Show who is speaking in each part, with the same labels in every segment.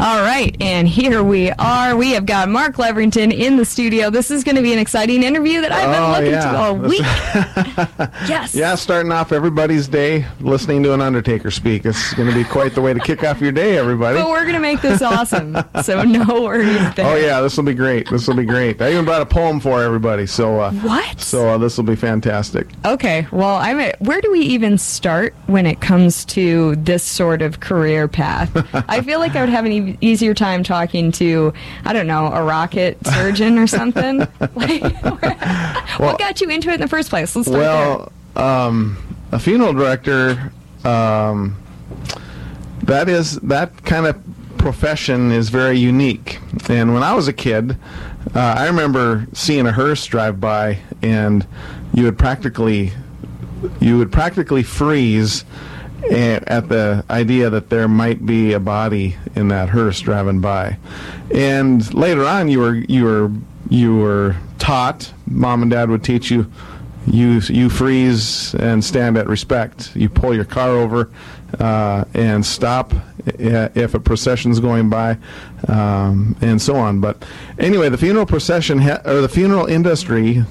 Speaker 1: All right, and here we are. We have got Mark Levrington in the studio. This is going to be an exciting interview that I've been
Speaker 2: Oh,
Speaker 1: looking
Speaker 2: yeah.
Speaker 1: to all week. yes.
Speaker 2: Yeah, starting off everybody's day listening to an Undertaker speak. It's going to be quite the way to kick off your day, everybody.
Speaker 1: But we're going to make this awesome, so no worries there.
Speaker 2: Oh yeah, this will be great. This will be great. I even brought a poem for everybody. So uh,
Speaker 1: What?
Speaker 2: So uh, this will be fantastic.
Speaker 1: Okay, well, I'm. At, where do we even start when it comes to this sort of career path? I feel like I would have an easier time talking to, I don't know, a rocket surgeon or something. like, what got you into it in the first place? Let's start
Speaker 2: Well, um, a funeral director, um, that is that kind of profession is very unique. And when I was a kid, uh, I remember seeing a hearse drive by, and you would practically you would practically freeze at the idea that there might be a body in that hearse driving by. And later on, you were you were you were taught. Mom and Dad would teach you. You you freeze and stand at respect. You pull your car over uh, and stop if a procession's going by, um, and so on. But anyway, the funeral procession ha- or the funeral industry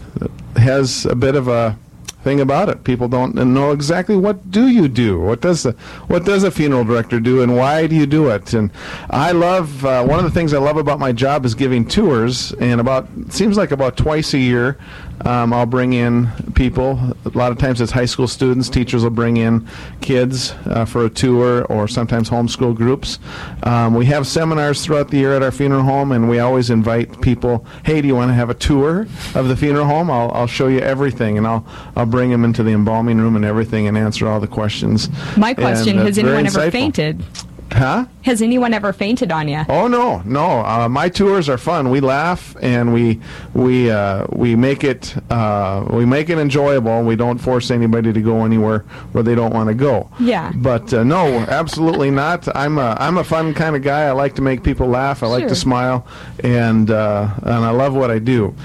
Speaker 2: has a bit of a thing about it. People don't know exactly what do you do. What does the, what does a funeral director do, and why do you do it? And I love uh, one of the things I love about my job is giving tours. And about seems like about twice a year, um, I'll bring in people. A lot of times it's high school students. Teachers will bring in kids uh, for a tour, or sometimes homeschool groups. Um, we have seminars throughout the year at our funeral home, and we always invite people. Hey, do you want to have a tour of the funeral home? I'll, I'll show you everything, and I'll I'll bring them into the embalming room and everything, and answer all the questions.
Speaker 1: My question:
Speaker 2: And, uh,
Speaker 1: Has anyone ever
Speaker 2: insightful.
Speaker 1: fainted?
Speaker 2: Huh?
Speaker 1: Has anyone ever fainted on you?
Speaker 2: Oh no, no. Uh, my tours are fun. We laugh and we we uh, we make it uh, we make it enjoyable. We don't force anybody to go anywhere where they don't want to go.
Speaker 1: Yeah.
Speaker 2: But uh, no, absolutely not. I'm a I'm a fun kind of guy. I like to make people laugh. I like to smile, and uh, and I love what I do.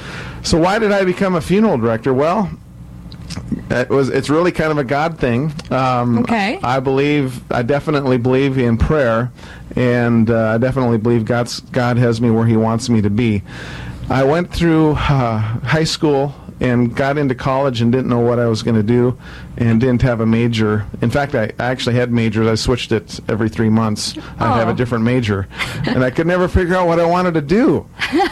Speaker 2: So why did I become a funeral director? Well. It was. It's really kind of a God thing. Um,
Speaker 1: Okay.
Speaker 2: I believe. I definitely believe in prayer, and uh, I definitely believe God's God has me where He wants me to be. I went through uh, high school and got into college and didn't know what I was going to do, and didn't have a major. In fact, I actually had majors. I switched it every three months. I'd have
Speaker 1: Oh.
Speaker 2: a different major, and I could never figure out what I wanted to do.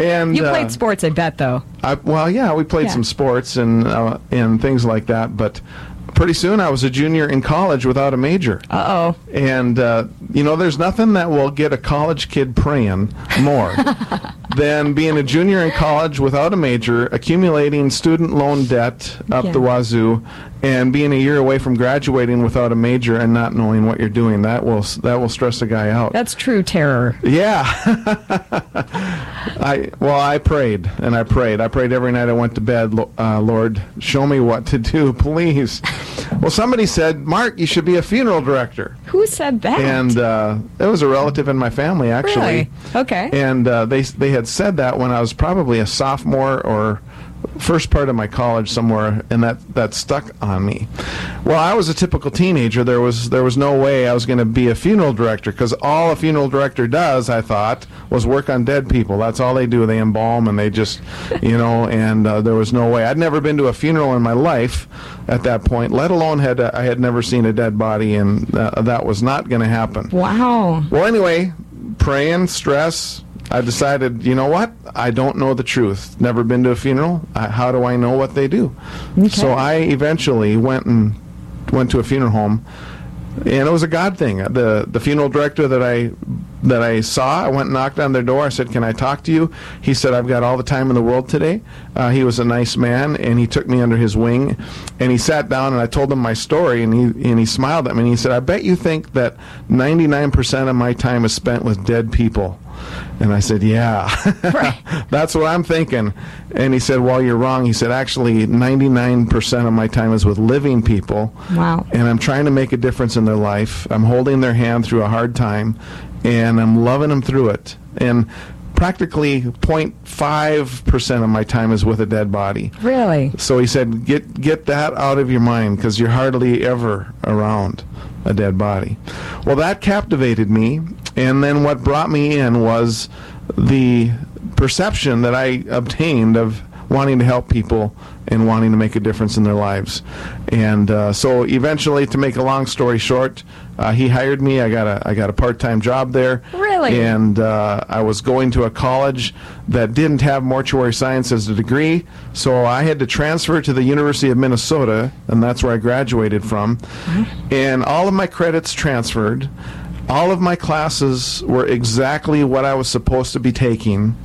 Speaker 2: And
Speaker 1: You
Speaker 2: uh,
Speaker 1: played sports, I bet, though.
Speaker 2: I, well, yeah, we played
Speaker 1: Yeah.
Speaker 2: some sports and uh, and things like that. But pretty soon, I was a junior in college without a major.
Speaker 1: Uh oh.
Speaker 2: And uh, you know, there's nothing that will get a college kid praying more than being a junior in college without a major, accumulating student loan debt up
Speaker 1: Yeah.
Speaker 2: the wazoo, and being a year away from graduating without a major and not knowing what you're doing. That will that will stress a guy out.
Speaker 1: That's true terror.
Speaker 2: Yeah. I well, I prayed and I prayed. I prayed every night I went to bed. Uh, Lord, show me what to do, please. Well, somebody said, Mark, you should be a funeral director,
Speaker 1: Who said that?
Speaker 2: and uh, it was a relative in my family actually.
Speaker 1: Really? Okay.
Speaker 2: And uh, they they had said that when I was probably a sophomore or first part of my college somewhere, and that that stuck on me. Well, I was a typical teenager. There was there was no way I was going to be a funeral director because all a funeral director does, I thought, was work on dead people. That's all they do. They embalm and they just, you know. And uh, there was no way. I'd never been to a funeral in my life at that point. Let alone had I had never seen a dead body, and uh, that was not going to happen.
Speaker 1: wow.
Speaker 2: Well, anyway, praying, stress. I decided, you know what? I don't know the truth. Never been to a funeral. I, how do I know what they do? So I eventually went and went to a funeral home, and it was a God thing. the The funeral director that I that I saw, I went and knocked on their door. I said, "Can I talk to you?" He said, "I've got all the time in the world today." Uh, he was a nice man, and he took me under his wing, and he sat down, and I told him my story, and he and he smiled at me, and he said, "I bet you think that 99% of my time is spent with dead people." And I said, "Yeah, that's what I'm thinking." And he said, "Well, you're wrong." He said, "Actually, 99% of my time is with living people."
Speaker 1: Wow.
Speaker 2: and I'm trying to make a difference in their life. I'm holding their hand through a hard time, and I'm loving them through it. And practically 0.5% of my time is with a dead body.
Speaker 1: Really?
Speaker 2: So he said, get get that out of your mind because you're hardly ever around a dead body. Well, that captivated me, and then what brought me in was the perception that I obtained of wanting to help people and wanting to make a difference in their lives. And uh, so eventually, to make a long story short, uh, he hired me. I got a I got a part time job there.
Speaker 1: Really?
Speaker 2: And uh, I was going to a college that didn't have mortuary science as a degree, so I had to transfer to the University of Minnesota, and that's where I graduated from. And all of my credits transferred. All of my classes were exactly what I was supposed to be taking.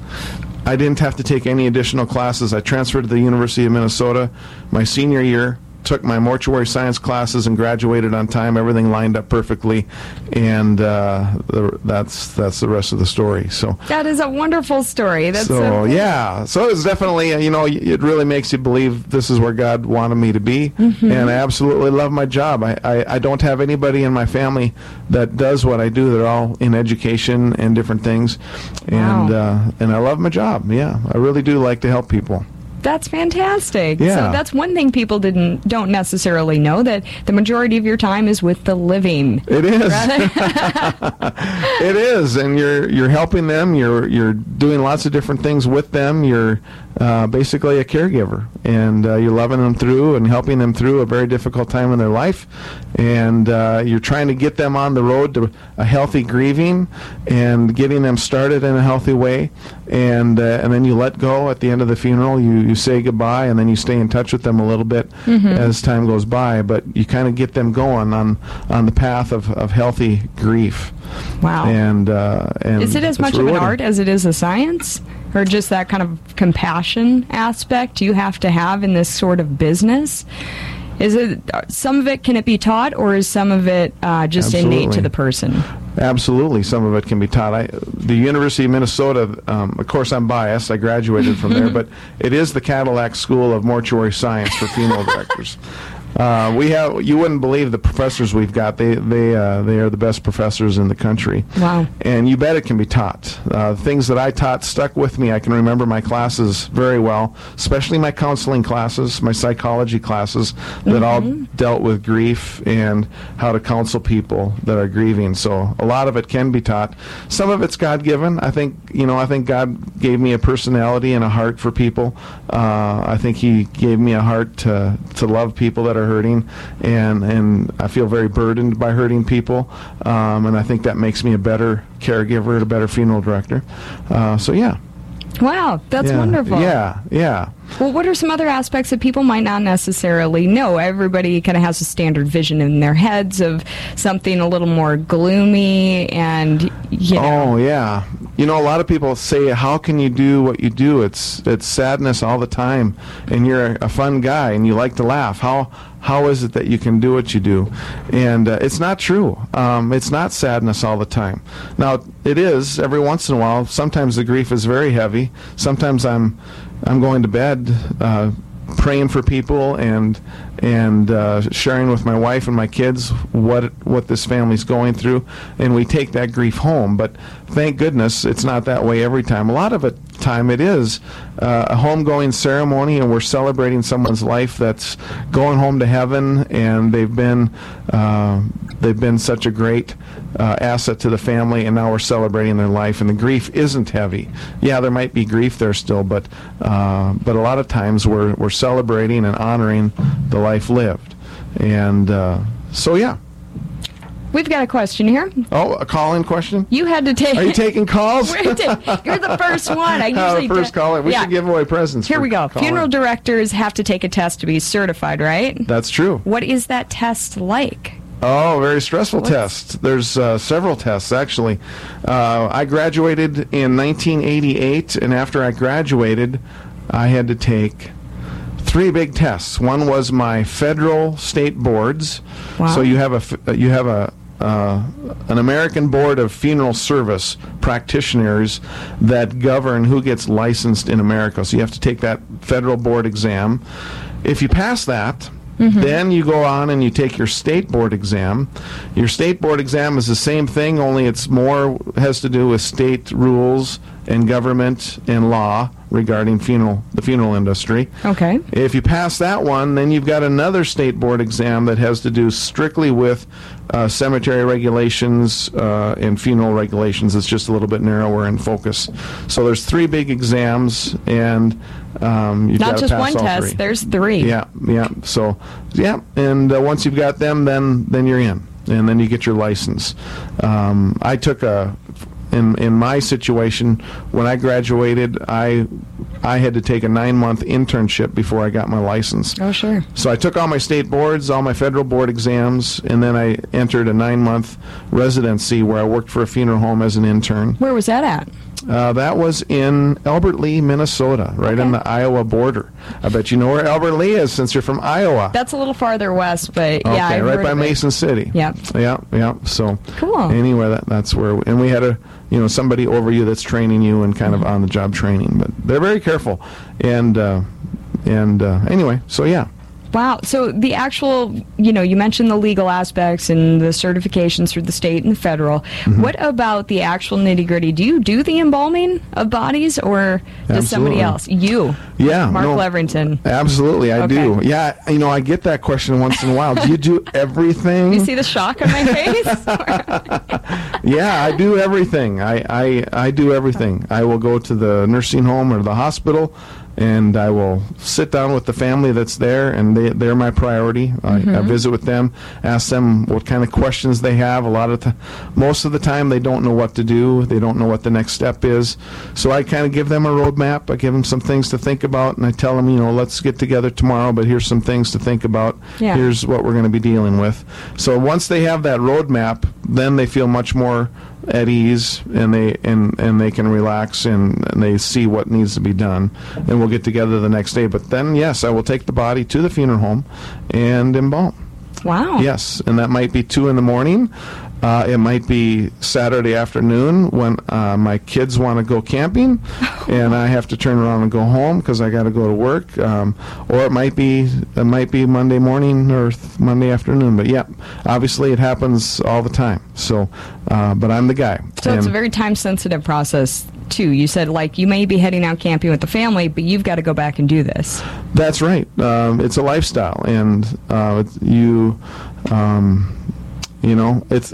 Speaker 2: I didn't have to take any additional classes. I transferred to the University of Minnesota my senior year, took my mortuary science classes, and graduated on time. Everything lined up perfectly, and uh, the, that's that's the rest of the story. So.
Speaker 1: That is a wonderful story. That's
Speaker 2: So
Speaker 1: a-
Speaker 2: yeah, so it's definitely you know it really makes you believe this is where God wanted me to be, and I absolutely love my job. I, I I don't have anybody in my family that does what I do. They're all in education and different things, and
Speaker 1: Wow.
Speaker 2: uh, and I love my job. Yeah, I really do like to help people.
Speaker 1: That's fantastic.
Speaker 2: Yeah.
Speaker 1: So that's one thing people didn't don't necessarily know that the majority of your time is with the living.
Speaker 2: It is. it is, and you're you're helping them. You're you're doing lots of different things with them. You're uh, basically a caregiver, and uh, you're loving them through and helping them through a very difficult time in their life. And uh, you're trying to get them on the road to a healthy grieving and getting them started in a healthy way. And uh, and then you let go at the end of the funeral. You you say goodbye, and then you stay in touch with them a little bit as time goes by. But you kind of get them going on on the path of, of healthy grief.
Speaker 1: Wow.
Speaker 2: And uh, and
Speaker 1: is it as much of an art as it is a science? Or just that kind of compassion aspect you have to have in this sort of business? Is it some of it can it be taught, or is some of it uh, just innate to the person?
Speaker 2: Absolutely, some of it can be taught. I, the University of Minnesota, um, of course, I'm biased. I graduated from there, but it is the Cadillac School of Mortuary Science for funeral directors. Uh, we have you wouldn't believe the professors we've got. They they uh, they are the best professors in the country.
Speaker 1: Wow.
Speaker 2: And you bet it can be taught. Uh, things that I taught stuck with me. I can remember my classes very well, especially my counseling classes, my psychology classes that all dealt with grief and how to counsel people that are grieving. So a lot of it can be taught. Some of it's God given. I think you know. I think God gave me a personality and a heart for people. Uh, I think He gave me a heart to to love people that are hurting, and and I feel very burdened by hurting people, um, and I think that makes me a better caregiver, and a better funeral director. Uh, so yeah,
Speaker 1: Wow, that's
Speaker 2: yeah,
Speaker 1: wonderful.
Speaker 2: Yeah, yeah.
Speaker 1: Well, what are some other aspects that people might not necessarily know? Everybody kind of has a standard vision in their heads of something a little more gloomy and, you know.
Speaker 2: Oh yeah. You know, a lot of people say, "How can you do what you do? It's it's sadness all the time, and you're a fun guy and you like to laugh. How how is it that you can do what you do?" And uh, it's not true. Um, it's not sadness all the time. Now it is every once in a while. Sometimes the grief is very heavy. Sometimes I'm I'm going to bed. Uh, praying for people and and uh, sharing with my wife and my kids what what this family's going through, and we take that grief home. But thank goodness it's not that way every time. A lot of it time it is uh, a homegoing ceremony, and we're celebrating someone's life that's going home to heaven, and they've been uh, they've been such a great uh, asset to the family, and now we're celebrating their life, and the grief isn't heavy. Yeah, there might be grief there still, but uh, but a lot of times we're we're celebrating and honoring the life lived, and uh, so yeah.
Speaker 1: We've got a question here.
Speaker 2: Oh, a call-in question.
Speaker 1: You had to take.
Speaker 2: Are you taking calls?
Speaker 1: Ta- You're the first one. I
Speaker 2: Uh,
Speaker 1: usually
Speaker 2: first
Speaker 1: do-
Speaker 2: caller. We
Speaker 1: Yeah.
Speaker 2: should give away presents.
Speaker 1: Here we go. Funeral directors have to take a test to be certified, right?
Speaker 2: That's true.
Speaker 1: What is that test like?
Speaker 2: Oh, very stressful
Speaker 1: What's-
Speaker 2: test. There's uh, several tests actually. Uh, I graduated in 1988, and after I graduated, I had to take three big tests. One was my federal state boards.
Speaker 1: Wow.
Speaker 2: So you have a uh, you have a uh, an American Board of Funeral Service practitioners that govern who gets licensed in America. So you have to take that federal board exam. If you pass that, then you go on and you take your state board exam. Your state board exam is the same thing, only it's more has to do with state rules and government and law regarding funeral the funeral industry.
Speaker 1: Okay.
Speaker 2: If you pass that one, then you've got another state board exam that has to do strictly with uh, cemetery regulations uh, and funeral regulations. It's just a little bit narrower in focus. So there's three big exams, and um, you've
Speaker 1: Not just one test.
Speaker 2: three.
Speaker 1: There's three.
Speaker 2: Yeah, yeah. So, yeah, and uh, once you've got them, then then you're in, and then you get your license. Um, I took a. In, in my situation, when I graduated, I I had to take a nine month internship before I got my license.
Speaker 1: Oh, sure.
Speaker 2: So I took all my state boards, all my federal board exams, and then I entered a nine month residency where I worked for a funeral home as an intern.
Speaker 1: Where was that at?
Speaker 2: Uh, that was in Albert Lea, Minnesota, right on the Iowa border. I bet you know where Albert Lea is since you're from Iowa.
Speaker 1: That's a little farther west, but
Speaker 2: okay,
Speaker 1: yeah, I've
Speaker 2: right by. Mason City.
Speaker 1: Yep.
Speaker 2: Yeah, yeah. So
Speaker 1: Cool.
Speaker 2: Anyway, that, that's where, and we had a, you know, somebody over you that's training you and kind of
Speaker 1: Mm-hmm.
Speaker 2: on the job training. But they're very careful, and uh, and uh, anyway, so yeah.
Speaker 1: Wow. So the actual, you know, you mentioned the legal aspects and the certifications through the state and the federal.
Speaker 2: Mm-hmm.
Speaker 1: What about the actual nitty gritty? Do you do the embalming of bodies, or does somebody else? You,
Speaker 2: Yeah,
Speaker 1: Mark
Speaker 2: no.
Speaker 1: Levrington.
Speaker 2: Absolutely, I
Speaker 1: Okay.
Speaker 2: do. Yeah, you know, I get that question once in a while. Do you do everything?
Speaker 1: You see the shock on my face?
Speaker 2: Yeah, I do everything. I, I, I do everything. I will go to the nursing home or the hospital, and I will sit down with the family that's there, and they, they're my priority. I, I mm-hmm. visit with them, ask them what kind of questions they have. A lot of the, most of the time, they don't know what to do. They don't know what the next step is. So I kind of give them a roadmap. I give them some things to think about, and I tell them, you know, let's get together tomorrow, but here's some things to think about.
Speaker 1: Yeah.
Speaker 2: Here's what we're going to be dealing with. So once they have that roadmap, then they feel much more at ease and they and, and they can relax and, and they see what needs to be done. And we'll get together the next day. But then yes i will take the body to the funeral home and embalm.
Speaker 1: Wow.
Speaker 2: yes and that might be two in the morning uh, it might be Saturday afternoon when uh, my kids want to go camping, and I have to turn around and go home because I got to go to work. Um, or it might be it might be Monday morning or th- Monday afternoon. But yeah, obviously it happens all the time. So, uh, but I'm the guy.
Speaker 1: So it's a very time sensitive process too. You said like you may be heading out camping with the family, but you've got to go back and do this.
Speaker 2: That's right. Um, it's a lifestyle, and uh, you, um, you know, it's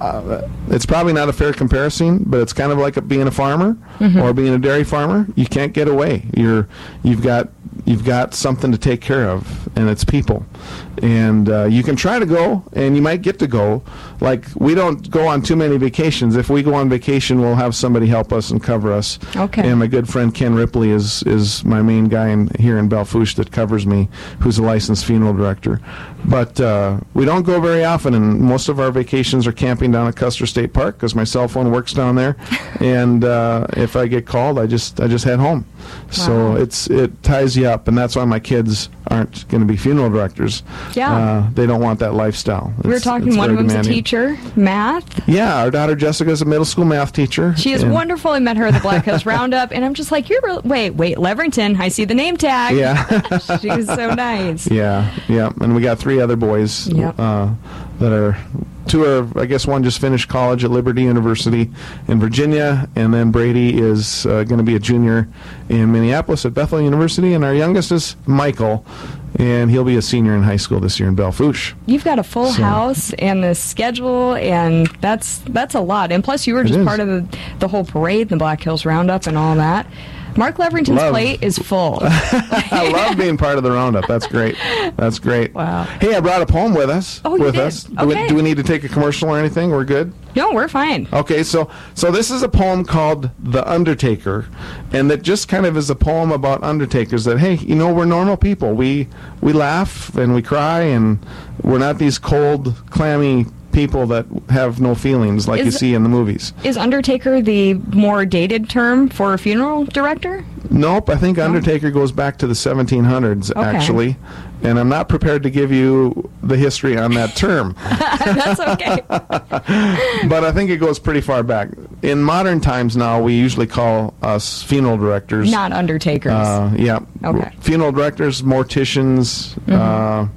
Speaker 2: uh, it's probably not a fair comparison, but it's kind of like a, being a farmer or being a dairy farmer. You can't get away. You're you've got you've got something to take care of, and it's people. And uh, you can try to go, and you might get to go. Like we don't go on too many vacations. If we go on vacation, we'll have somebody help us and cover us.
Speaker 1: Okay.
Speaker 2: And my good friend Ken Ripley is is my main guy in, here in Belle Fourche that covers me, who's a licensed funeral director. But uh, we don't go very often, and most of our vacations are camping down at Custer State Park because my cell phone works down there. and uh, if I get called, I just I just head home. So it's it ties you up, and that's why my kids aren't going to be funeral directors.
Speaker 1: Yeah.
Speaker 2: Uh, they don't want that lifestyle.
Speaker 1: we were talking. One of them's a teacher, math.
Speaker 2: Yeah, our daughter Jessica is a middle school math teacher.
Speaker 1: She is wonderful. I met her at the Black Hills Roundup, and I'm just like, you're real- wait, wait, Levrington. I see the name tag.
Speaker 2: Yeah.
Speaker 1: she's so nice.
Speaker 2: Yeah, yeah, and we got three other boys
Speaker 1: Yep.
Speaker 2: uh, that are two are I guess one just finished college at Liberty University in Virginia, and then Brady is uh, going to be a junior in Minneapolis at Bethel University, and our youngest is Michael, and he'll be a senior in high school this year in Belle Fourche.
Speaker 1: You've got a full
Speaker 2: So-
Speaker 1: house and the schedule, and that's that's a lot. And plus, you were just part of the, the whole parade, the Black Hills Roundup, and all that. Mark Levrington's
Speaker 2: Love.
Speaker 1: plate is full.
Speaker 2: I love being part of the roundup. That's great. That's great.
Speaker 1: Wow.
Speaker 2: Hey, I brought a poem with us.
Speaker 1: Oh, you
Speaker 2: with
Speaker 1: did?
Speaker 2: us. Do, we,
Speaker 1: Okay.
Speaker 2: do we need to take a commercial or anything? We're good.
Speaker 1: no, we're fine.
Speaker 2: Okay, so so this is a poem called "The Undertaker," and that just kind of is a poem about undertakers. That hey, you know, we're normal people. We we laugh and we cry, and we're not these cold, clammy people that have no feelings like you see in the movies.
Speaker 1: Is Undertaker the more dated term for a funeral director?
Speaker 2: Nope, I think Undertaker goes back to the 1700s
Speaker 1: Okay.
Speaker 2: actually, and I'm not prepared to give you the history on that term.
Speaker 1: that's okay.
Speaker 2: but I think it goes pretty far back. In modern times now, we usually call us funeral directors.
Speaker 1: Not Undertakers.
Speaker 2: Uh, yeah.
Speaker 1: Okay. Mm-hmm.
Speaker 2: Funeral directors, morticians, uh,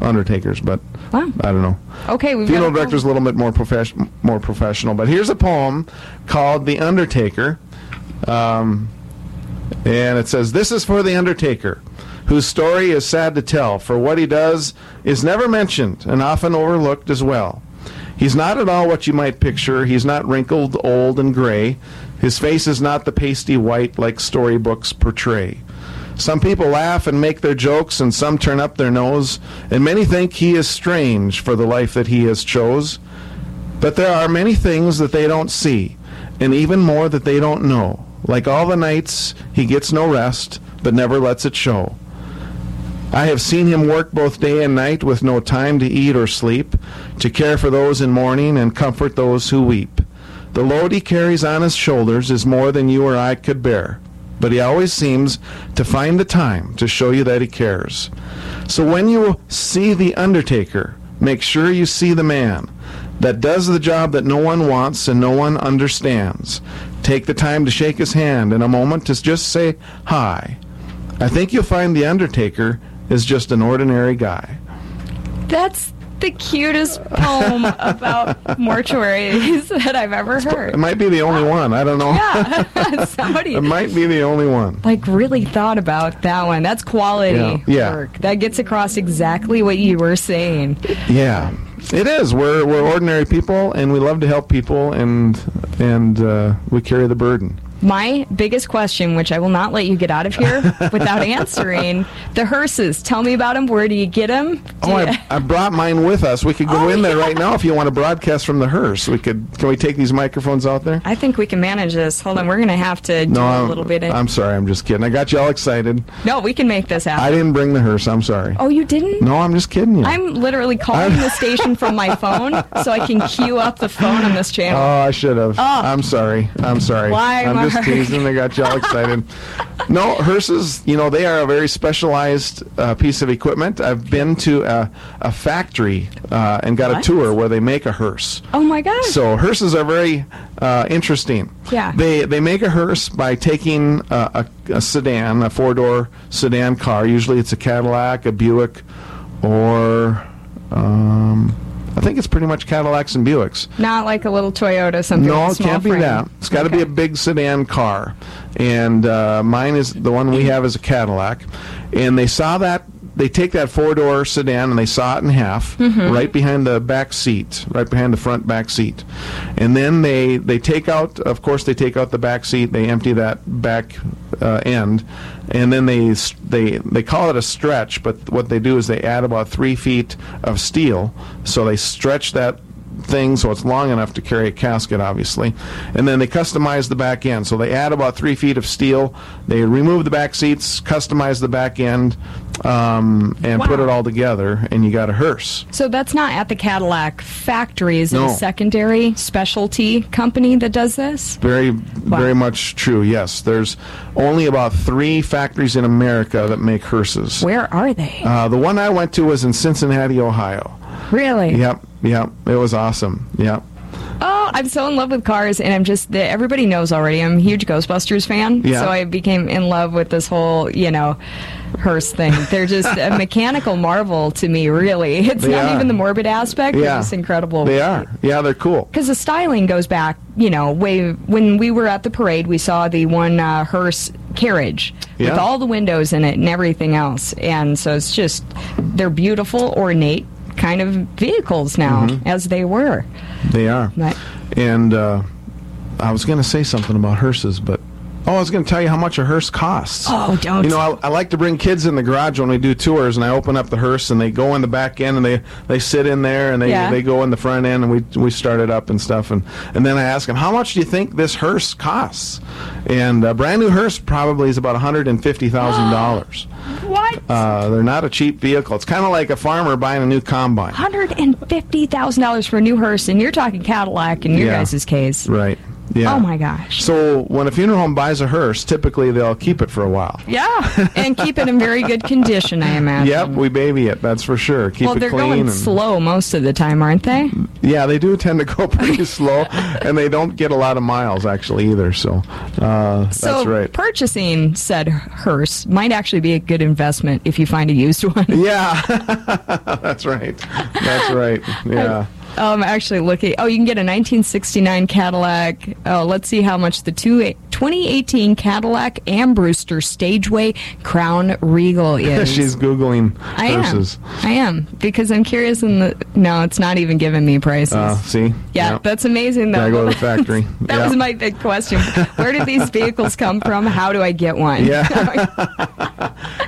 Speaker 2: undertakers, but
Speaker 1: wow.
Speaker 2: I don't know.
Speaker 1: Okay, we've
Speaker 2: Funeral
Speaker 1: got a
Speaker 2: director's a little bit more professional, more professional. But here's a poem called "The Undertaker." Um, And it says, This is for the Undertaker, whose story is sad to tell, for what he does is never mentioned and often overlooked as well. He's not at all what you might picture. He's not wrinkled, old, and gray. His face is not the pasty white like storybooks portray. Some people laugh and make their jokes, and some turn up their nose, and many think he is strange for the life that he has chose. But there are many things that they don't see, and even more that they don't know. Like all the nights, he gets no rest, but never lets it show. I have seen him work both day and night with no time to eat or sleep, to care for those in mourning and comfort those who weep. The load he carries on his shoulders is more than you or I could bear, but he always seems to find the time to show you that he cares. So when you see the undertaker, make sure you see the man that does the job that no one wants and no one understands. Take the time to shake his hand in a moment to just say hi. I think you'll find the undertaker is just an ordinary guy.
Speaker 1: That's the cutest poem about mortuaries that I've ever heard.
Speaker 2: It might be the only one. I don't know.
Speaker 1: Yeah, somebody
Speaker 2: It might be the only one.
Speaker 1: like really thought about that one. That's quality
Speaker 2: Yeah. Yeah.
Speaker 1: work. That gets across exactly what you were saying.
Speaker 2: Yeah, it is. We're we're ordinary people, and we love to help people, and and uh, we carry the burden.
Speaker 1: My biggest question, which I will not let you get out of here without answering, the hearses. Tell me about them. Where do you get them?
Speaker 2: Oh, I, I brought mine with us. We could go
Speaker 1: Oh,
Speaker 2: in there
Speaker 1: yeah.
Speaker 2: right now if you want to broadcast from the hearse. We could. Can we take these microphones out there?
Speaker 1: I think we can manage this. Hold on, we're going to have to do
Speaker 2: No,
Speaker 1: a
Speaker 2: I'm,
Speaker 1: little bit. Of,
Speaker 2: I'm sorry. I'm just kidding. I got you all excited.
Speaker 1: no, we can make this happen.
Speaker 2: I didn't bring the hearse. I'm sorry.
Speaker 1: oh, you didn't?
Speaker 2: No, I'm just kidding you.
Speaker 1: I'm literally calling the station from my phone so I can queue up the phone on this channel.
Speaker 2: Oh, I should have. Oh. I'm sorry. I'm sorry.
Speaker 1: Why,
Speaker 2: I'm just
Speaker 1: Mark?
Speaker 2: teasing. I got you all excited. no, hearses, you know, they are a very specialized uh, piece of equipment. I've been to a, a factory uh, and got a tour where they make a hearse.
Speaker 1: oh my gosh.
Speaker 2: So hearses are very uh, interesting.
Speaker 1: Yeah.
Speaker 2: They they make a hearse by taking a, a sedan, a four door sedan car. Usually it's a Cadillac, a Buick, or um, I think it's pretty much Cadillacs and Buicks.
Speaker 1: Not like a little Toyota, something
Speaker 2: No, it can't be that. It's got to be a big sedan car, and uh, mine is the one we have is a Cadillac. And they saw that they take that four door sedan and they saw it in half,
Speaker 1: Mm-hmm.
Speaker 2: right behind the back seat, right behind the front back seat, and then they they take out. Of course, they take out the back seat. They empty that back uh, end, and then they they they call it a stretch. But what they do is they add about three feet of steel, so they stretch that thing so it's long enough to carry a casket, obviously. And then they customize the back end. So they add about three feet of steel. They remove the back seats, customize the back end, um, and put it all together, and you got a hearse.
Speaker 1: So that's not at the Cadillac factory. Is it
Speaker 2: No.
Speaker 1: a secondary specialty company that does this?
Speaker 2: Very, very much true. Yes, there's only about three factories in America that make hearses.
Speaker 1: Where are they?
Speaker 2: Uh, the one I went to was in Cincinnati, Ohio.
Speaker 1: Really?
Speaker 2: Yep, yep, it was awesome. Yep.
Speaker 1: Oh, I'm so in love with cars, and I'm just the, everybody knows already. I'm a huge Ghostbusters fan,
Speaker 2: Yeah.
Speaker 1: so I became in love with this whole, you know, hearse thing. They're just a mechanical marvel to me. Really, it's
Speaker 2: They
Speaker 1: not
Speaker 2: are.
Speaker 1: even the morbid aspect.
Speaker 2: Yeah.
Speaker 1: They're just incredible.
Speaker 2: They are. Yeah, they're cool.
Speaker 1: because the styling goes back, you know, way when we were at the parade, we saw the one uh, hearse carriage with all the windows in it and everything else, and so it's just they're beautiful, ornate kind of vehicles now,
Speaker 2: Mm-hmm.
Speaker 1: as they were.
Speaker 2: They are.
Speaker 1: Right.
Speaker 2: And uh, I was going to say something about hearses, but oh, I was going to tell you how much a hearse costs.
Speaker 1: Oh, don't.
Speaker 2: You know, I, I like to bring kids in the garage when we do tours, and I open up the hearse, and they go in the back end, and they, they sit in there, and they,
Speaker 1: Yeah.
Speaker 2: they go in the front end, and we we start it up and stuff, and and then I ask them, how much do you think this hearse costs? And a brand new hearse probably is about one hundred and fifty thousand dollars.
Speaker 1: What?
Speaker 2: Uh, they're not a cheap vehicle. It's kind of like a farmer buying a new combine.
Speaker 1: Hundred and fifty thousand dollars for a new hearse, and you're talking Cadillac in your
Speaker 2: Yeah.
Speaker 1: guys' case.
Speaker 2: Right. Yeah.
Speaker 1: Oh my gosh.
Speaker 2: So when a funeral home buys a hearse, typically they'll keep it for a while.
Speaker 1: Yeah, and keep it in very good condition, I imagine.
Speaker 2: Yep, we baby it. That's for sure. Keep
Speaker 1: well,
Speaker 2: it
Speaker 1: they're going slow most of the time, aren't they?
Speaker 2: Yeah, they do tend to go pretty slow, and they don't get a lot of miles actually either. So uh,
Speaker 1: So
Speaker 2: that's right.
Speaker 1: purchasing said hearse might actually be a good investment if you find a used one.
Speaker 2: Yeah, that's right. That's right. Yeah.
Speaker 1: Um, actually, looking. Oh, you can get a 1969 Cadillac. Oh, let's see how much the two, 2018 Cadillac Armbruster Stageway Crown Regal is.
Speaker 2: She's googling
Speaker 1: I am.
Speaker 2: hearses.
Speaker 1: I am because I'm curious. In the no, it's not even giving me prices.
Speaker 2: Uh, see?
Speaker 1: yeah,
Speaker 2: Yep.
Speaker 1: that's amazing. Though.
Speaker 2: Gotta go to the factory.
Speaker 1: that
Speaker 2: Yeah.
Speaker 1: was my big question. Where did these vehicles come from? How do I get one?
Speaker 2: Yeah.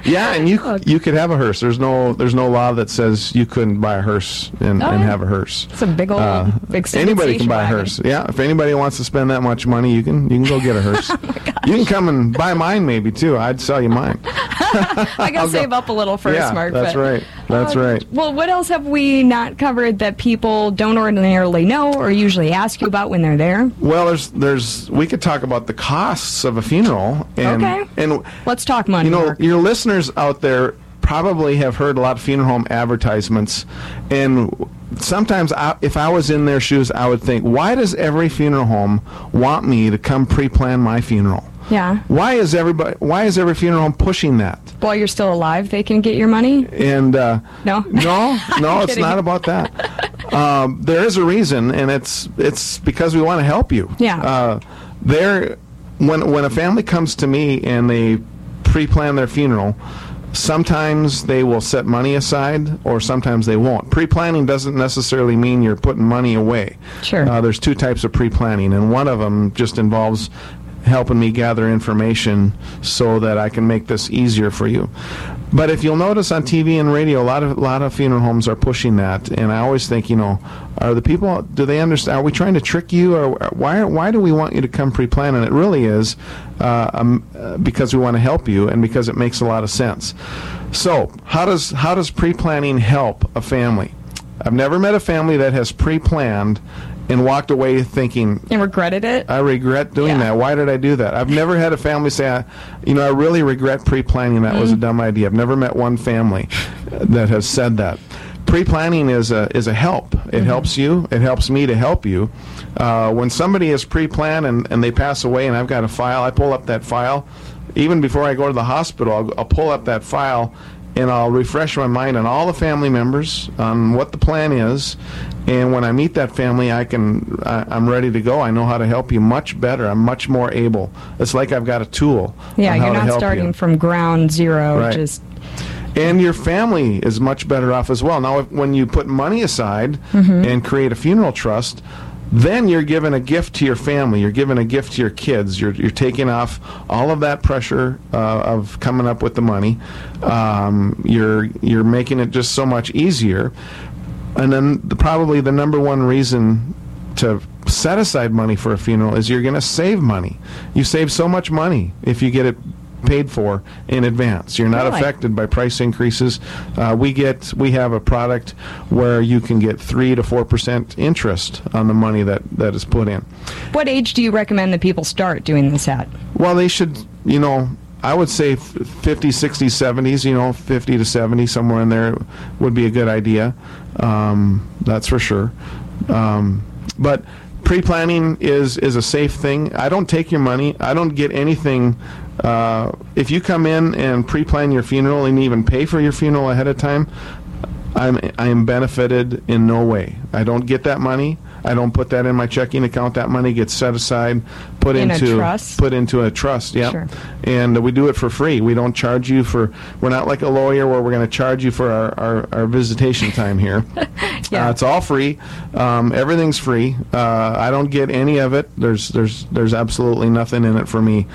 Speaker 2: Yeah, and you you could have a hearse. There's no there's no law that says you couldn't buy a hearse and,
Speaker 1: Oh,
Speaker 2: and
Speaker 1: yeah.
Speaker 2: have a hearse.
Speaker 1: it's a big old
Speaker 2: Uh, anybody can buy a hearse. Yeah, if anybody wants to spend that much money, you can you can go get a hearse.
Speaker 1: Oh
Speaker 2: you can come and buy mine maybe too. I'd sell you mine.
Speaker 1: I gotta
Speaker 2: go-
Speaker 1: save up a little for
Speaker 2: yeah,
Speaker 1: a smart
Speaker 2: that's
Speaker 1: fit.
Speaker 2: right. That's
Speaker 1: Uh,
Speaker 2: right.
Speaker 1: Well, what else have we not covered that people don't ordinarily know or usually ask you about when they're there?
Speaker 2: Well, there's there's we could talk about the costs of a funeral and
Speaker 1: Okay.
Speaker 2: and
Speaker 1: Let's talk money.
Speaker 2: you know
Speaker 1: Mark.
Speaker 2: your listeners out there probably have heard a lot of funeral home advertisements and sometimes I, if i was in their shoes i would think why does every funeral home want me to come pre-plan my funeral
Speaker 1: yeah.
Speaker 2: why is everybody why is every funeral home pushing that
Speaker 1: While you're still alive, they can get your money.
Speaker 2: and uh,
Speaker 1: No.
Speaker 2: no no it's
Speaker 1: kidding.
Speaker 2: not about that um, there is a reason and it's it's because we want to help you
Speaker 1: Yeah.
Speaker 2: uh, there when when a family comes to me and they pre-plan their funeral sometimes they will set money aside or sometimes they won't pre-planning doesn't necessarily mean you're putting money away
Speaker 1: Sure.
Speaker 2: uh, there's two types of pre-planning and one of them just involves helping me gather information so that I can make this easier for you. But if you'll notice on TV and radio, a lot of a lot of funeral homes are pushing that, and I always think, you know, are the people do they understand? Are we trying to trick you, or why why do we want you to come pre-plan? And it really is uh, um, uh, because we want to help you, and because it makes a lot of sense. So how does how does pre-planning help a family? I've never met a family that has pre-planned and walked away thinking,
Speaker 1: And regretted it.
Speaker 2: I regret doing
Speaker 1: Yeah.
Speaker 2: that. Why did I do that? I've never had a family say, I, you know, I really regret pre-planning. That
Speaker 1: Mm-hmm.
Speaker 2: was a dumb idea. I've never met one family that has said that. Pre-planning is a is a help. It
Speaker 1: Mm-hmm.
Speaker 2: helps you. It helps me to help you. Uh, when somebody is pre-planned and, and they pass away, and I've got a file, I pull up that file. Even before I go to the hospital, I'll, I'll pull up that file and I'll refresh my mind on all the family members on what the plan is. And when I meet that family, I can I, I'm ready to go. I know how to help you much better. I'm much more able. It's like I've got a tool.
Speaker 1: yeah, you're not starting
Speaker 2: you.
Speaker 1: from ground zero.
Speaker 2: Right.
Speaker 1: Just
Speaker 2: And your family is much better off as well. Now, if, when you put money aside
Speaker 1: Mm-hmm.
Speaker 2: and create a funeral trust, then you're giving a gift to your family. You're giving a gift to your kids. You're, you're taking off all of that pressure uh, of coming up with the money. Um, you're you're making it just so much easier. And then the, probably the number one reason to set aside money for a funeral is you're going to save money. You save so much money if you get it paid for in advance. You're not
Speaker 1: Really?
Speaker 2: affected by price increases. Uh, we get we have a product where you can get three to four percent interest on the money that that is put in.
Speaker 1: what age do you recommend that people start doing this at?
Speaker 2: Well, they should, you know, I would say f- 50, 60, 70s, you know, 50 to 70, somewhere in there would be a good idea. Um, that's for sure. Um, but pre-planning is is a safe thing. I don't take your money. I don't get anything. Uh, if you come in and pre-plan your funeral and even pay for your funeral ahead of time, I'm I am benefited in no way. I don't get that money. I don't put that in my checking account. That money gets set aside, put
Speaker 1: In
Speaker 2: into
Speaker 1: trust?
Speaker 2: put into a trust. Yeah,
Speaker 1: Sure.
Speaker 2: and we do it for free. We don't charge you for. We're not like a lawyer where we're going to charge you for our, our, our visitation time here.
Speaker 1: Yeah.
Speaker 2: uh, it's all free. Um, everything's free. Uh, I don't get any of it. There's there's there's absolutely nothing in it for me.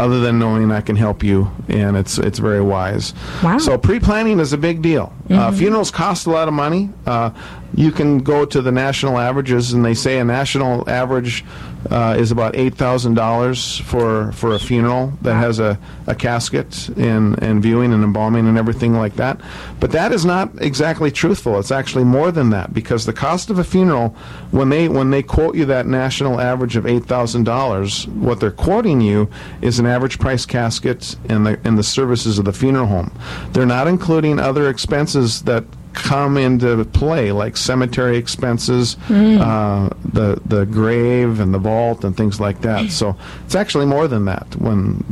Speaker 2: Other than knowing I can help you, and it's it's very wise.
Speaker 1: Wow.
Speaker 2: So pre-planning is a big deal. Uh, funerals cost a lot of money. Uh, you can go to the national averages, and they say a national average uh, is about eight thousand dollars for for a funeral that has a, a casket and and viewing and embalming and everything like that. But that is not exactly truthful. It's actually more than that because the cost of a funeral, when they when they quote you that national average of eight thousand dollars, what they're quoting you is an average price casket and the and the services of the funeral home. They're not including other expenses that come into play, like cemetery expenses, uh, the the grave and the vault and things like that. So it's actually more than that. When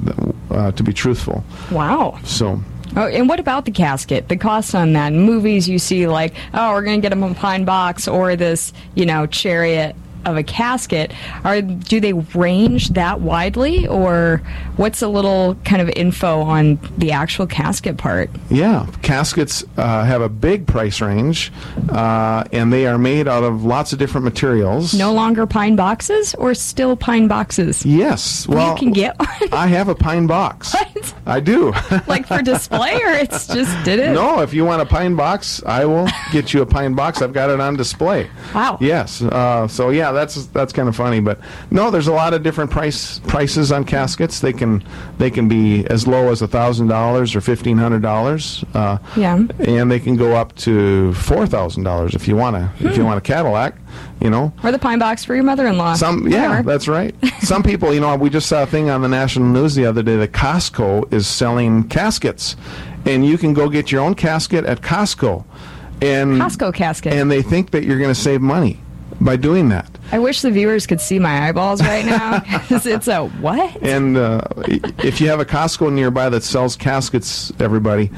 Speaker 2: uh, to be truthful.
Speaker 1: Wow.
Speaker 2: So
Speaker 1: Oh, and what about the casket? The cost on that? In movies, you see like, oh, we're going to get them a pine box or this, you know, chariot of a casket. Are do they range that widely, or what's a little kind of info on the actual casket part?
Speaker 2: Yeah, caskets uh, have a big price range, uh, and they are made out of lots of different materials.
Speaker 1: No longer pine boxes, or still pine boxes?
Speaker 2: Yes. Well,
Speaker 1: you can get one.
Speaker 2: I have a pine box.
Speaker 1: What?
Speaker 2: I do.
Speaker 1: like for display, or it's just did it?
Speaker 2: no, if you want a pine box, I will get you a pine box. I've got it on display.
Speaker 1: Wow.
Speaker 2: Yes. Uh, so yeah, that's that's kind of funny, but no, there's a lot of different price prices on caskets. They can they can be as low as thousand dollars or fifteen hundred dollars. Uh,
Speaker 1: Yeah.
Speaker 2: And they can go up to four thousand dollars if you want to if you want a Cadillac. You know.
Speaker 1: Or the pine box for your mother-in-law.
Speaker 2: Some yeah,
Speaker 1: Whatever.
Speaker 2: that's right. Some people, you know, we just saw a thing on the national news the other day that Costco is selling caskets, and you can go get your own casket at Costco, and
Speaker 1: Costco casket.
Speaker 2: and they think that you're going to save money by doing that.
Speaker 1: I wish the viewers could see my eyeballs right now. it's a what?
Speaker 2: And uh, if you have a Costco nearby that sells caskets, everybody,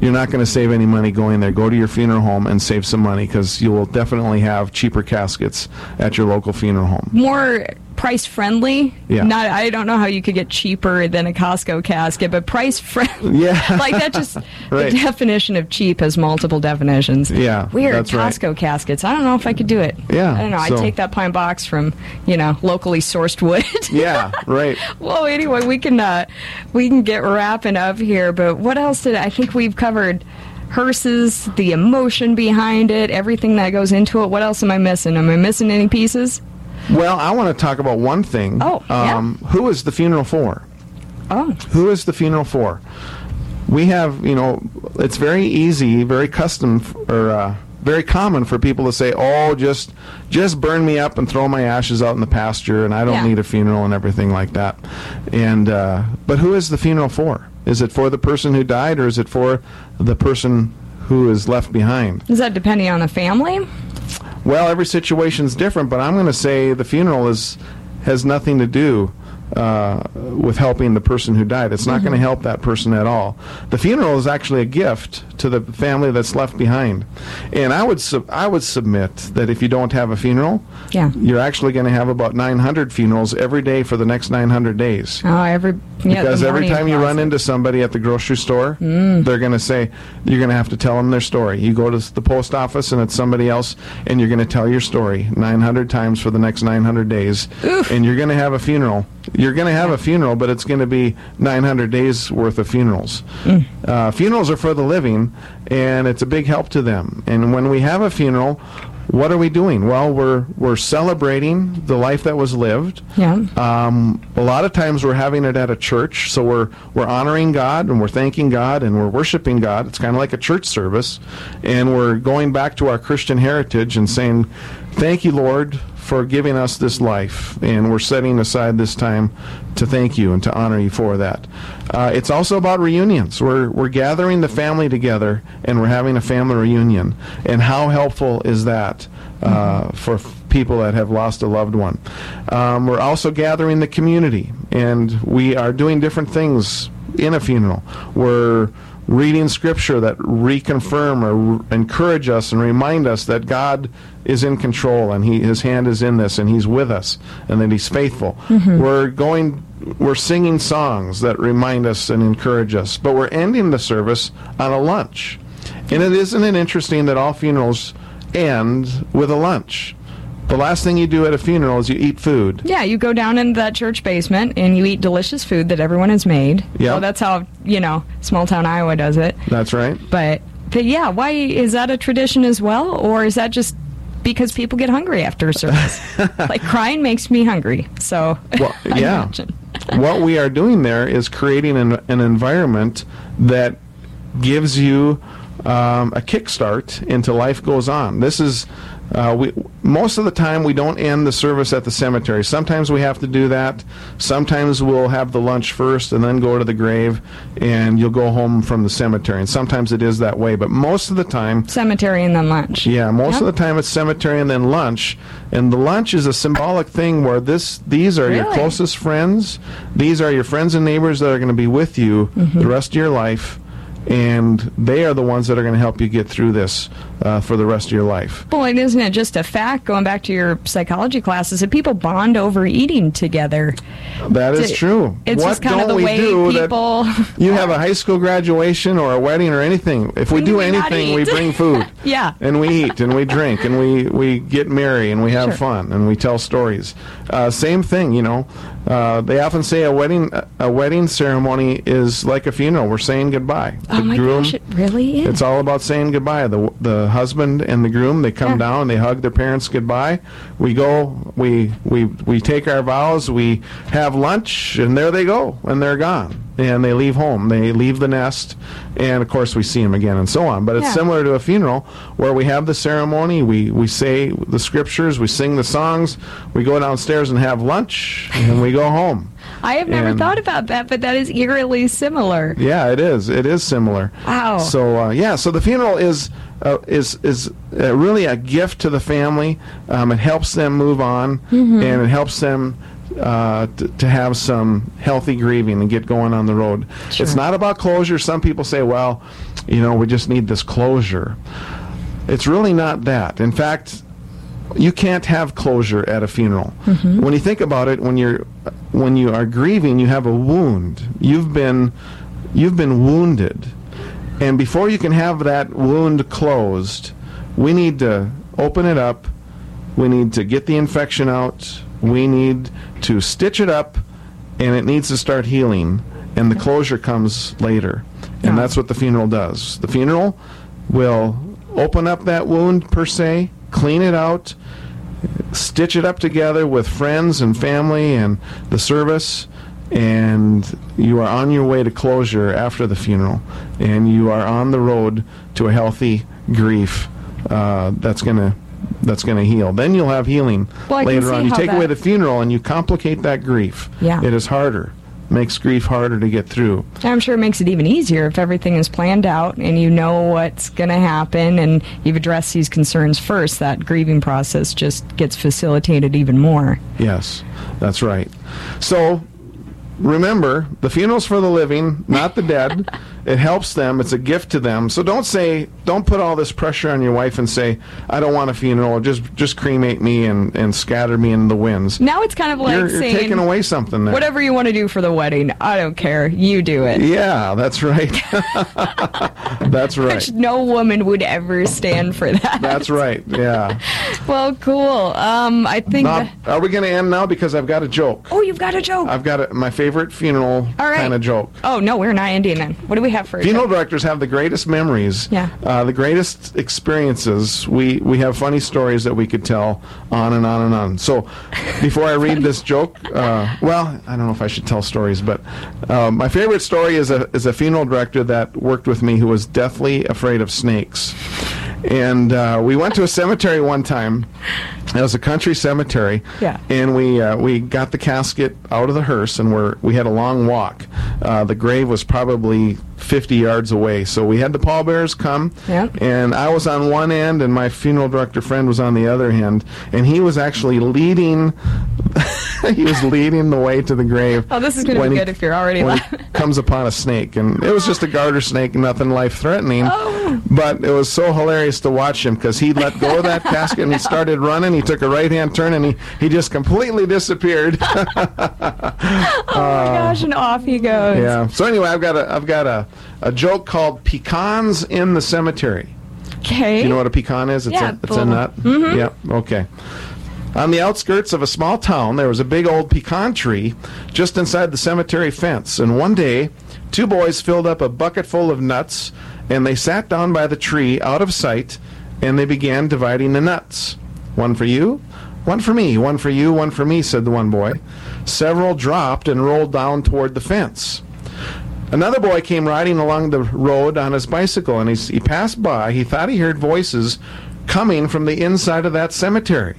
Speaker 2: you're not going to save any money going there. Go to your funeral home and save some money because you will definitely have cheaper caskets at your local funeral home.
Speaker 1: More price friendly.
Speaker 2: Yeah.
Speaker 1: Not I don't know how you could get cheaper than a Costco casket, but price friendly.
Speaker 2: Yeah.
Speaker 1: like that just
Speaker 2: Right.
Speaker 1: the definition of cheap has multiple definitions.
Speaker 2: Yeah,
Speaker 1: Weird
Speaker 2: that's right.
Speaker 1: Costco caskets. I don't know if I could do it.
Speaker 2: Yeah,
Speaker 1: I don't know.
Speaker 2: so-
Speaker 1: I'd take that pine box from, you know, locally sourced wood.
Speaker 2: Yeah, right.
Speaker 1: well, anyway, we can uh, we can get wrapping up here, but what else did I think we've covered? Hearses, the emotion behind it, everything that goes into it. What else am I missing? Am I missing any pieces?
Speaker 2: Well, I want to talk about one thing.
Speaker 1: Oh, yeah.
Speaker 2: um, who is the funeral for?
Speaker 1: Oh,
Speaker 2: Who is the funeral for? We have, you know, it's very easy, very custom, f- or uh, very common for people to say, "Oh, just, just burn me up and throw my ashes out in the pasture, and I don't
Speaker 1: Yeah.
Speaker 2: need a funeral and everything like that." And uh, but who is the funeral for? Is it for the person who died, or is it for the person who is left behind?
Speaker 1: is that depending on the family?
Speaker 2: Well, every situation's different, but I'm going to say the funeral is has nothing to do uh, with helping the person who died. It's not going to help that person at all. The funeral is actually a gift to the family that's left behind. And I would sub- I would submit that if you don't have a funeral,
Speaker 1: Yeah.
Speaker 2: you're actually going to have about 900 funerals every day for the next 900 days.
Speaker 1: Oh, every yeah,
Speaker 2: Because every time you run into somebody at the grocery store, they're going to say, you're going to have to tell them their story. You go to the post office and it's somebody else, and you're going to tell your story 900 times for the next 900 days. And you're going to have a funeral. You're going to have a funeral, but it's going to be 900 days worth of funerals. Uh, funerals are for the living, and it's a big help to them. And when we have a funeral, what are we doing? Well, we're we're celebrating the life that was lived.
Speaker 1: Yeah.
Speaker 2: Um, a lot of times we're having it at a church, so we're we're honoring God and we're thanking God and we're worshiping God. It's kind of like a church service, and we're going back to our Christian heritage and saying, "Thank you, Lord, for giving us this life," and we're setting aside this time to thank you and to honor you for that. Uh, it's also about reunions. We're we're gathering the family together and we're having a family reunion. And how helpful is that uh, for people that have lost a loved one? Um, we're also gathering the community, and we are doing different things in a funeral. We're reading scripture that reconfirm or r- encourage us and remind us that God is in control and he, his hand is in this and he's with us and that he's faithful. Mm-hmm. We're going we're singing songs that remind us and encourage us, but we're ending the service on a lunch. And it isn't it interesting that all funerals end with a lunch. The last thing you do at a funeral is you eat food.
Speaker 1: Yeah, you go down into that church basement and you eat delicious food that everyone has made.
Speaker 2: Yeah.
Speaker 1: So that's how, you know, small town Iowa does it.
Speaker 2: That's right.
Speaker 1: But, but yeah, why is that a tradition as well? Or is that just because people get hungry after a service? like crying makes me hungry. So,
Speaker 2: Well, yeah. what we are doing there is creating an, an environment that gives you um, a kickstart into life goes on. This is uh, we most of the time we don't end the service at the cemetery. Sometimes we have to do that. Sometimes we'll have the lunch first and then go to the grave, and you'll go home from the cemetery. And sometimes it is that way, but most of the time
Speaker 1: Cemetery and then lunch.
Speaker 2: yeah, most
Speaker 1: Yep.
Speaker 2: of the time it's cemetery and then lunch. And the lunch is a symbolic thing where this these are your closest friends. These are your friends and neighbors that are going to be with you
Speaker 1: Mm-hmm.
Speaker 2: the rest of your life. And they are the ones that are going to help you get through this uh, for the rest of your life.
Speaker 1: Well, and isn't it just a fact, going back to your psychology classes, that people bond over eating together?
Speaker 2: That is true.
Speaker 1: it's
Speaker 2: what
Speaker 1: just kind of the
Speaker 2: we
Speaker 1: way people
Speaker 2: you have a high school graduation or a wedding or anything? If we
Speaker 1: When
Speaker 2: do
Speaker 1: we
Speaker 2: anything, we bring food.
Speaker 1: Yeah.
Speaker 2: and we eat and we drink and we, we get merry and we have
Speaker 1: Sure.
Speaker 2: fun and we tell stories. Uh, same thing, you know. Uh, they often say a wedding a wedding ceremony is like a funeral. We're saying goodbye.
Speaker 1: Oh my gosh, it really is.
Speaker 2: It's all about saying goodbye. The the husband and the groom they come
Speaker 1: Yeah.
Speaker 2: down, they hug their parents goodbye. We go, we we we take our vows, we have lunch, and there they go, and they're gone, and they leave home, they leave the nest, and of course we see them again, and so on. But it's
Speaker 1: Yeah.
Speaker 2: similar to a funeral where we have the ceremony, we we say the scriptures, we sing the songs, we go downstairs and have lunch, and we go home.
Speaker 1: I have never
Speaker 2: and-
Speaker 1: thought about that, but that is eerily similar.
Speaker 2: Yeah, it is. It is similar.
Speaker 1: Wow.
Speaker 2: So uh, yeah, so the funeral is uh, is is uh, really a gift to the family. Um, it helps them move on,
Speaker 1: Mm-hmm.
Speaker 2: and it helps them. Uh, t- to have some healthy grieving and get going on the road.
Speaker 1: Sure.
Speaker 2: It's not about closure. Some people say, well, you know, we just need this closure. It's really not that. In fact, you can't have closure at a funeral. When you think about it, when you're when you are grieving, you have a wound. You've been you've been wounded. And before you can have that wound closed, we need to open it up. We need to get the infection out. We need to stitch it up and it needs to start healing and the closure comes later. And that's what the funeral does. The funeral will open up that wound per se, clean it out, stitch it up together with friends and family and the service and you are on your way to closure after the funeral and you are on the road to a healthy grief uh, that's going to that's going to heal then you'll have healing
Speaker 1: Well,
Speaker 2: later on you take away the funeral and you complicate that grief
Speaker 1: Yeah.
Speaker 2: it is harder makes grief harder to get through
Speaker 1: I'm sure it makes it even easier if everything is planned out and you know what's going to happen and you've addressed these concerns first. That grieving process just gets facilitated even more.
Speaker 2: Yes, that's right. So remember, the funeral's for the living, not the dead. it helps them. It's a gift to them. So don't say, don't put all this pressure on your wife and say, I don't want a funeral. Just just cremate me and, and scatter me in the winds.
Speaker 1: Now it's kind of like
Speaker 2: you're, you're
Speaker 1: saying,
Speaker 2: taking away something there.
Speaker 1: whatever you want to do for the wedding, I don't care. You do it.
Speaker 2: Yeah, that's right. that's right.
Speaker 1: Which no woman would ever stand for that.
Speaker 2: That's right. Yeah.
Speaker 1: well, cool. Um, I think. That-
Speaker 2: are we going to end now? Because I've got a joke.
Speaker 1: oh, you've got a joke.
Speaker 2: I've got a, my favorite funeral
Speaker 1: right.
Speaker 2: kind of joke.
Speaker 1: Oh no, we're not ending then. What do we have for
Speaker 2: Funeral directors have the greatest memories,
Speaker 1: Yeah.
Speaker 2: uh, the greatest experiences. We we have funny stories that we could tell on and on and on. So, before I read this joke, uh, well, I don't know if I should tell stories, but uh, my favorite story is a is a funeral director that worked with me who was deathly afraid of snakes. And uh, we went to a cemetery one time. It was a country cemetery.
Speaker 1: Yeah.
Speaker 2: And we uh, we got the casket out of the hearse, and we're we had a long walk. Uh, the grave was probably 50 yards away, so we had the pallbearers come.
Speaker 1: Yep.
Speaker 2: And I was on one end, and my funeral director friend was on the other end, and he was actually leading. he was leading the way to the grave.
Speaker 1: Oh, this is gonna
Speaker 2: when
Speaker 1: be
Speaker 2: he-
Speaker 1: good if you're already
Speaker 2: when
Speaker 1: laughing.
Speaker 2: he comes upon a snake, and it was just a garter snake, nothing life threatening.
Speaker 1: Oh.
Speaker 2: But it was so hilarious to watch him because he let go of that casket and he started running. He took a right hand turn and he, he just completely disappeared.
Speaker 1: oh my gosh, and off he goes.
Speaker 2: yeah. So anyway, I've got a I've got a, a joke called pecans in the cemetery.
Speaker 1: Okay.
Speaker 2: Do you know what a pecan is? It's
Speaker 1: Yeah,
Speaker 2: a, it's a nut. Mm-hmm. Yep. Okay. On the outskirts of a small town, there was a big old pecan tree just inside the cemetery fence. And one day, two boys filled up a bucket full of nuts, and they sat down by the tree out of sight, and they began dividing the nuts. One for you, one for me, one for you, one for me, said the one boy. Several dropped and rolled down toward the fence. Another boy came riding along the road on his bicycle, and he, he passed by. He thought he heard voices coming from the inside of that cemetery.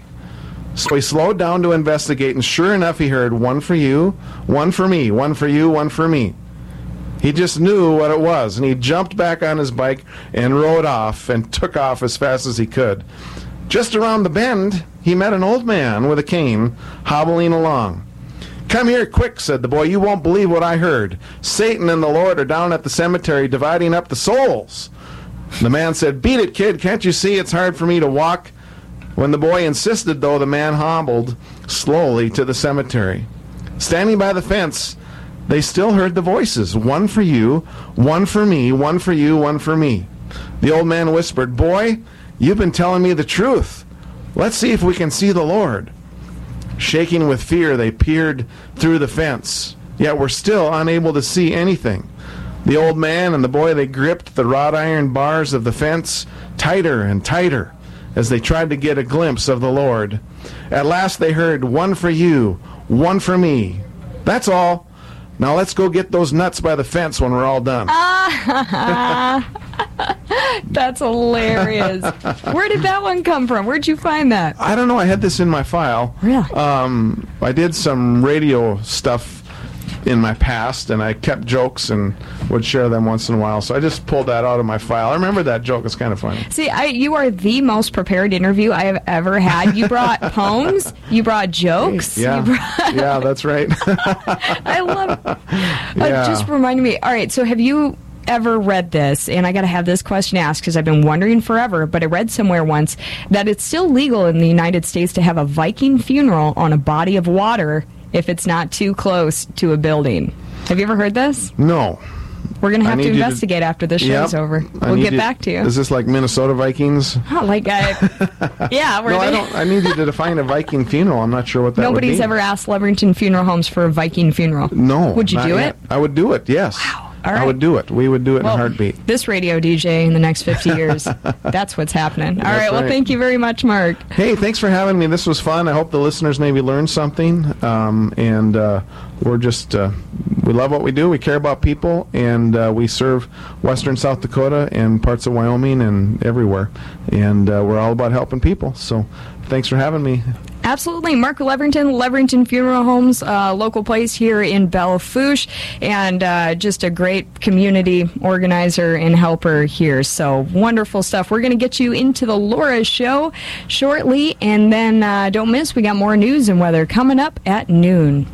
Speaker 2: So he slowed down to investigate, and sure enough, he heard one for you, one for me, one for you, one for me. He just knew what it was, and he jumped back on his bike and rode off and took off as fast as he could. Just around the bend, he met an old man with a cane hobbling along. Come here quick, said the boy. You won't believe what I heard. Satan and the Lord are down at the cemetery dividing up the souls. The man said, Beat it, kid. Can't you see it's hard for me to walk? When the boy insisted, though, the man hobbled slowly to the cemetery. Standing by the fence, they still heard the voices one for you, one for me, one for you, one for me. The old man whispered, Boy, you've been telling me the truth. Let's see if we can see the Lord. Shaking with fear, they peered through the fence, yet were still unable to see anything. The old man and the boy, they gripped the wrought iron bars of the fence tighter and tighter as they tried to get a glimpse of the Lord. At last they heard, One for you, one for me. That's all. Now let's go get those nuts by the fence when we're all done.
Speaker 1: That's hilarious. Where did that one come from? Where'd you find that?
Speaker 2: I don't know. I had this in my file.
Speaker 1: Really?
Speaker 2: Um, I did some radio stuff in my past, and I kept jokes and would share them once in a while. So I just pulled that out of my file. I remember that joke. It's kind of funny.
Speaker 1: See, I, you are the most prepared interview I have ever had. You brought poems, you brought jokes.
Speaker 2: Yeah.
Speaker 1: You brought,
Speaker 2: yeah, that's right.
Speaker 1: I love. Uh,
Speaker 2: Yeah.
Speaker 1: just reminding me. All right, so have you ever read this? And I got to have this question asked because I've been wondering forever. But I read somewhere once that it's still legal in the United States to have a Viking funeral on a body of water if it's not too close to a building. Have you ever heard this?
Speaker 2: no.
Speaker 1: We're going to have to
Speaker 2: you to-
Speaker 1: investigate after the show's
Speaker 2: Yep.
Speaker 1: over. We'll get
Speaker 2: you-
Speaker 1: back to you.
Speaker 2: Is this like Minnesota Vikings?
Speaker 1: Oh, like, uh, yeah,
Speaker 2: No, I don't. I need you to define a Viking funeral. I'm not sure what that
Speaker 1: Nobody's
Speaker 2: would be.
Speaker 1: ever asked Levrington Funeral Homes for a Viking funeral.
Speaker 2: No.
Speaker 1: Would you do
Speaker 2: yet.
Speaker 1: it?
Speaker 2: I would do it. Yes.
Speaker 1: Wow. All
Speaker 2: I would do it. We would do it in a heartbeat.
Speaker 1: This radio DJ in the next 50 years. that's what's happening. All
Speaker 2: right,
Speaker 1: right. Well, thank you very much, Mark.
Speaker 2: Hey, thanks for having me. This was fun. I hope the listeners maybe learned something. Um, and uh, we're just, uh, we love what we do. We care about people. And uh, we serve western South Dakota and parts of Wyoming and everywhere. And uh, we're all about helping people. So thanks for having me.
Speaker 1: Absolutely. Mark Levrington, Levrington Funeral Homes, uh, local place here in Belle Fourche, and uh, just a great community organizer and helper here. So wonderful stuff. We're going to get you into the Laura show shortly, and then uh, don't miss, we got more news and weather coming up at noon.